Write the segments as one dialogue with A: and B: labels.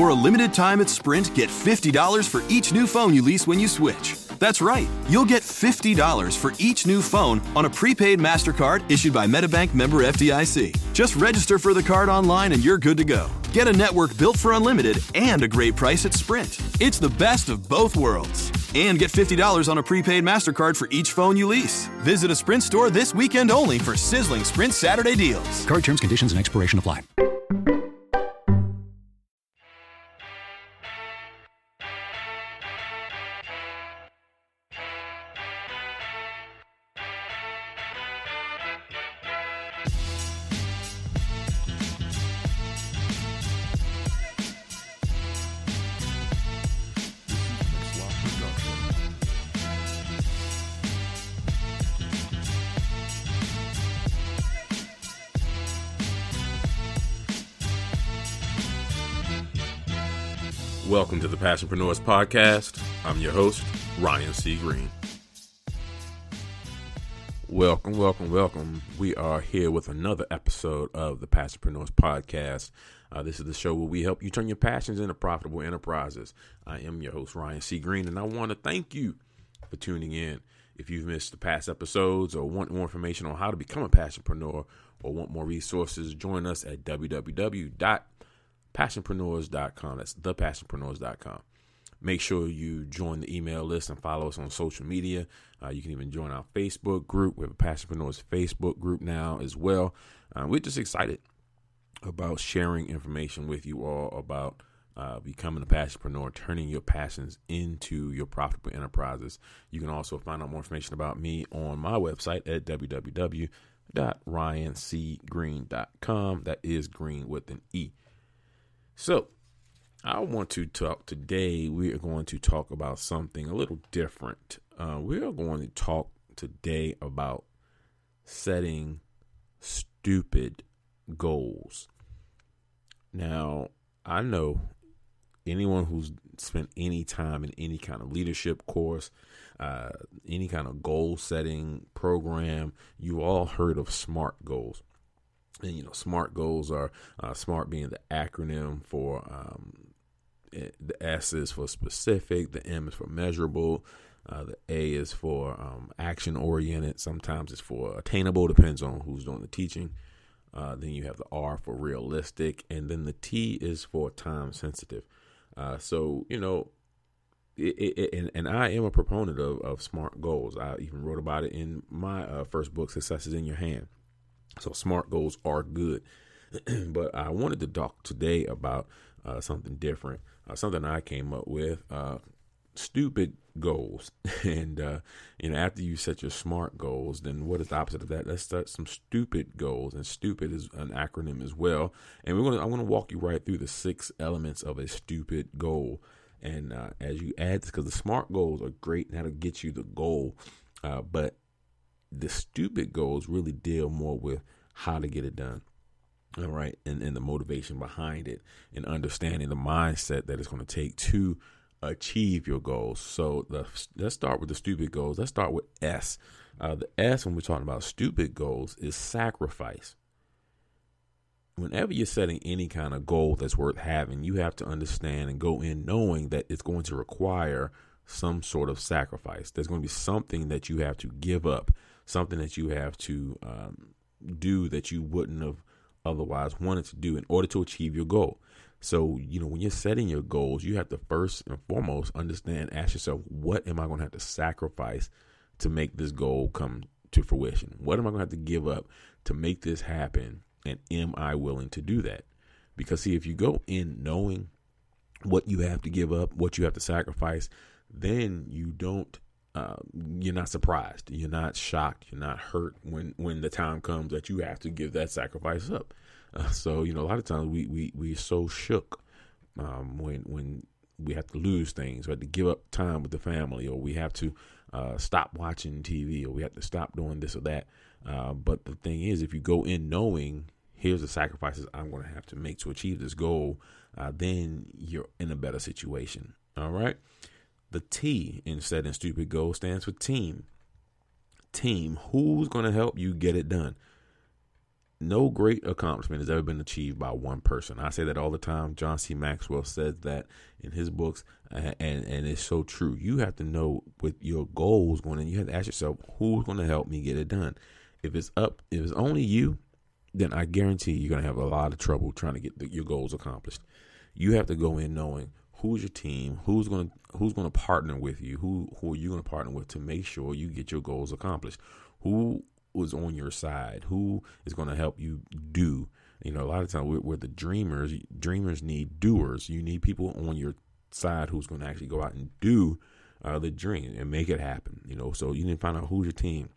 A: For a limited time at Sprint, get $50 for each new phone you lease when you switch. That's right, you'll get $50 for each new phone on a prepaid MasterCard issued by MetaBank member FDIC. Just register for the card online and you're good to go. Get a network built for unlimited and a great price at Sprint. It's the best of both worlds. And get $50 on a prepaid MasterCard for each phone you lease. Visit a Sprint store this weekend only for sizzling Sprint Saturday deals.
B: Card terms, conditions, and expiration apply.
C: Welcome to the Passionpreneurs Podcast. I'm your host, Ryan C. Greene. Welcome, welcome, welcome. We are here with another episode of the Passionpreneurs Podcast. Uh, this is the show where we help you turn your passions into profitable enterprises. I am your host, Ryan C. Greene, and I want to thank you for tuning in. If you've missed the past episodes or want more information on how to become a passionpreneur or want more resources, join us at www passionpreneurs.com. That's thepassionpreneurs.com. Make sure you join the email list and follow us on social media. Uh, you can even join our Facebook group. We have a Passionpreneurs Facebook group now as well. Uh, we're just excited about sharing information with you all about uh, becoming a passionpreneur, turning your passions into your profitable enterprises. You can also find out more information about me on my website at www.ryancgreene.com. That is green with an E. So, I want to talk today. We are going to talk about something a little different. Uh, we are going to talk today about setting stupid goals. Now, I know anyone who's spent any time in any kind of leadership course, uh, any kind of goal setting program, you all heard of SMART goals and you know smart goals are uh, smart being the acronym for um, eh, the s is for specific the m is for measurable uh, the a is for um, action oriented sometimes it's for attainable depends on who's doing the teaching uh, then you have the r for realistic and then the t is for time sensitive uh, so you know it, it, and, and I am a proponent of, of smart goals. I even wrote about it in my uh, first book, Success is in Your Hand. So smart goals are good. but I wanted to talk today about uh, something different, uh, something I came up with. Uh, stupid goals, and uh, you know, after you set your smart goals, then what is the opposite of that? Let's set some stupid goals, and stupid is an acronym as well. And we're gonna, I'm to walk you right through the six elements of a stupid goal. And uh, as you add because the smart goals are great, and that'll get you the goal, uh, but the stupid goals really deal more with how to get it done. All right. And, and the motivation behind it and understanding the mindset that it's going to take to achieve your goals. So the, let's start with the stupid goals. Let's start with S. Uh, the S, when we're talking about stupid goals, is sacrifice. Whenever you're setting any kind of goal that's worth having, you have to understand and go in knowing that it's going to require some sort of sacrifice. There's going to be something that you have to give up something that you have to um, do that you wouldn't have otherwise wanted to do in order to achieve your goal. So, you know, when you're setting your goals, you have to first and foremost understand, ask yourself, what am I going to have to sacrifice to make this goal come to fruition? What am I going to have to give up to make this happen? And am I willing to do that? Because, see, if you go in knowing what you have to give up, what you have to sacrifice, then you don't uh, you're not surprised, you're not shocked, you're not hurt when when the time comes that you have to give that sacrifice up. Uh, so you know, a lot of times we we we're so shook um, when when we have to lose things, we have to give up time with the family, or we have to uh, stop watching TV, or we have to stop doing this or that. Uh, but the thing is, if you go in knowing here's the sacrifices I'm going to have to make to achieve this goal, uh, then you're in a better situation. All right. The T in setting stupid goals stands for team. Team. Who's going to help you get it done? no great accomplishment has ever been achieved by one person. I say that all the time. John C. Maxwell says that in his books, and and it's so true. You have to know with your goals going, and you have to ask yourself, who's going to help me get it done? If it's up, if it's only you, then I guarantee you're going to have a lot of trouble trying to get the, your goals accomplished. You have to go in knowing who's your team, who's going to who's going to partner with you, who who are you going to partner with to make sure you get your goals accomplished. Who was on your side, who is going to help you do. You know, a lot of times we're, we're, the dreamers. Dreamers need doers. You need people on your side who's going to actually go out and do uh, the dream and make it happen. You know, so you need to find out who's your team,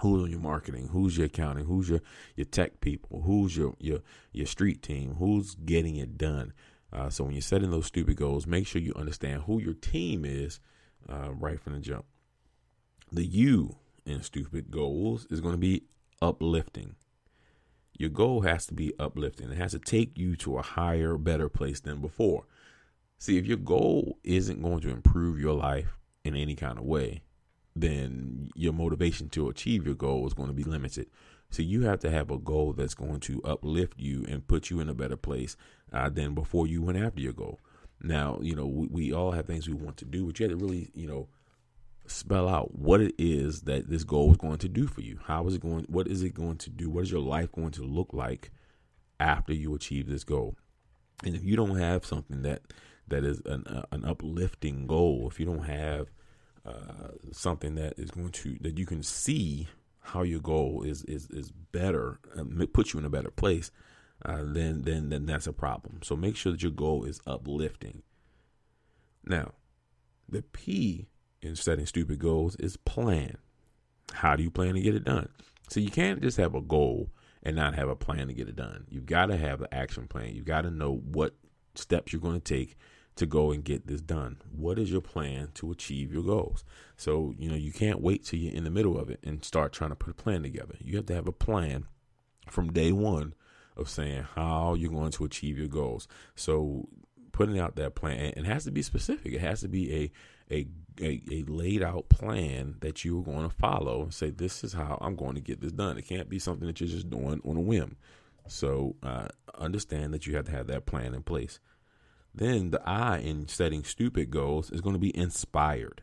C: who's on your marketing, who's your accounting, who's your your tech people, who's your your your street team, who's getting it done. Uh, so when you're setting those stupid goals, make sure you understand who your team is uh, right from the jump. The you in stupid goals is going to be uplifting. Your goal has to be uplifting. It has to take you to a higher, better place than before. See, if your goal isn't going to improve your life in any kind of way, then your motivation to achieve your goal is going to be limited. So you have to have a goal that's going to uplift you and put you in a better place uh, than before you went after your goal. Now, you know, we, we all have things we want to do, but you have to really, you know, spell out what it is that this goal is going to do for you. How is it going? What is it going to do? What is your life going to look like after you achieve this goal? And if you don't have something that that is an, uh, an uplifting goal, if you don't have uh, something that is going to that you can see how your goal is is is better, and put you in a better place, uh, then then then that's a problem. So make sure that your goal is uplifting. Now, the P in setting stupid goals is plan. How do you plan to get it done? So you can't just have a goal and not have a plan to get it done. You've got to have an action plan. You've got to know what steps you're going to take to go and get this done. What is your plan to achieve your goals? So, you know, you can't wait till you're in the middle of it and start trying to put a plan together. You have to have a plan from day one of saying how you're going to achieve your goals. So, putting out that plan, it has to be specific. It has to be a a, a, a laid out plan that you're going to follow and say, this is how I'm going to get this done. It can't be something that you're just doing on a whim. So uh, understand that you have to have that plan in place. Then the I in setting stupid goals is going to be inspired.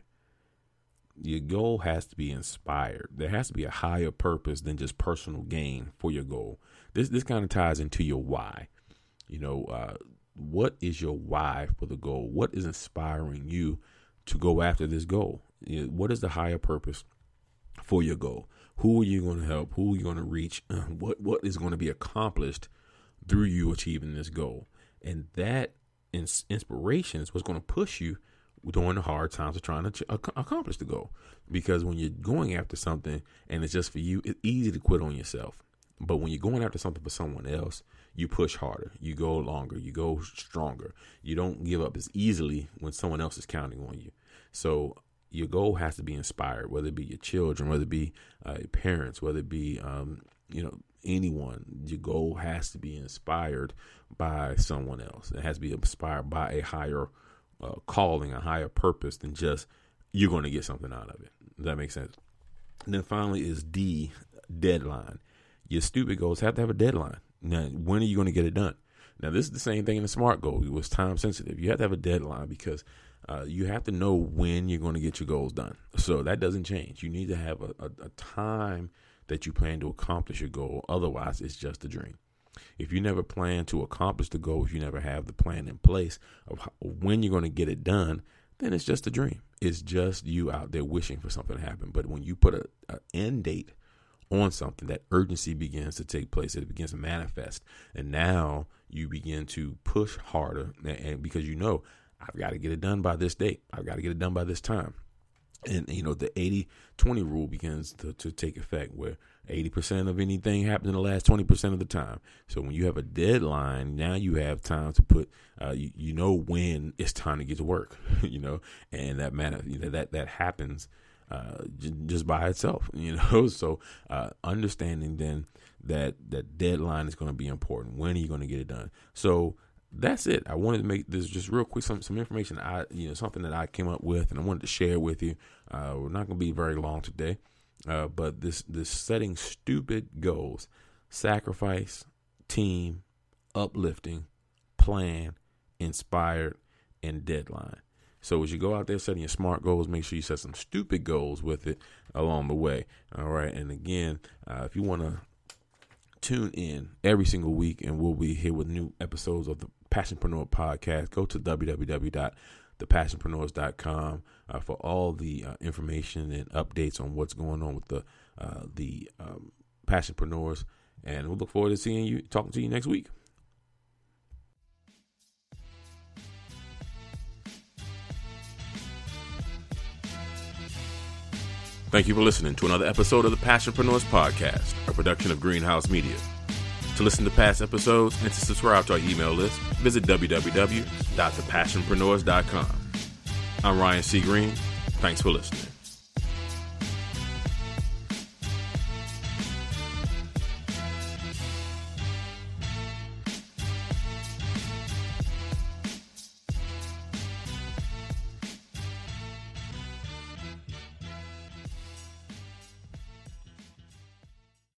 C: Your goal has to be inspired. There has to be a higher purpose than just personal gain for your goal. This this kind of ties into your why. You know, uh, what is your why for the goal? What is inspiring you to go after this goal? What is the higher purpose for your goal? Who are you going to help? Who are you going to reach? What what is going to be accomplished through you achieving this goal? And that inspiration is what's going to push you during the hard times of trying to accomplish the goal. Because when you're going after something and it's just for you, it's easy to quit on yourself. But when you're going after something for someone else, you push harder, you go longer, you go stronger. You don't give up as easily when someone else is counting on you. So your goal has to be inspired, whether it be your children, whether it be uh, parents, whether it be um, you know anyone. Your goal has to be inspired by someone else. It has to be inspired by a higher uh, calling, a higher purpose than just you're going to get something out of it. Does that make sense? And then finally is D deadline. Your stupid goals have to have a deadline. Now, when are you going to get it done? Now, this is the same thing in the SMART goal. It was time sensitive. You have to have a deadline because uh, you have to know when you're going to get your goals done. So that doesn't change. You need to have a, a, a time that you plan to accomplish your goal. Otherwise, it's just a dream. If you never plan to accomplish the goal, if you never have the plan in place of when you're going to get it done, then it's just a dream. It's just you out there wishing for something to happen. But when you put a, a end date on something, that urgency begins to take place. It begins to manifest, and now you begin to push harder, and, and because you know I've got to get it done by this date. I've got to get it done by this time. And, you know, the 80 20 rule begins to, to take effect where 80% of anything happens in the last 20% of the time. So when you have a deadline, now you have time to put, uh, you, you know, when it's time to get to work, you know, and that matter, you know, that, that happens uh, j- just by itself, you know. So uh, understanding then that that deadline is going to be important. When are you going to get it done? So that's it. I wanted to make this just real quick some some information. I you know something that I came up with and I wanted to share with you. Uh, we're not going to be very long today, uh, but this this setting stupid goals. sacrifice, team, uplifting, plan, inspired, and deadline. So as you go out there setting your smart goals, make sure you set some stupid goals with it along the way. All right. And again, uh, if you want to tune in every single week, and we'll be here with new episodes of the Passionpreneur podcast, go to www.thepassionpreneurs.com uh, for all the uh, information and updates on what's going on with the uh, the um, Passionpreneurs. And we'll look forward to seeing you, talking to you next week. Thank you for listening to another episode of the Passionpreneurs Podcast, a production of Greenhouse Media. To listen to past episodes and to subscribe to our email list, visit www.thepassionpreneurs.com. I'm Ryan C. Greene. Thanks for listening.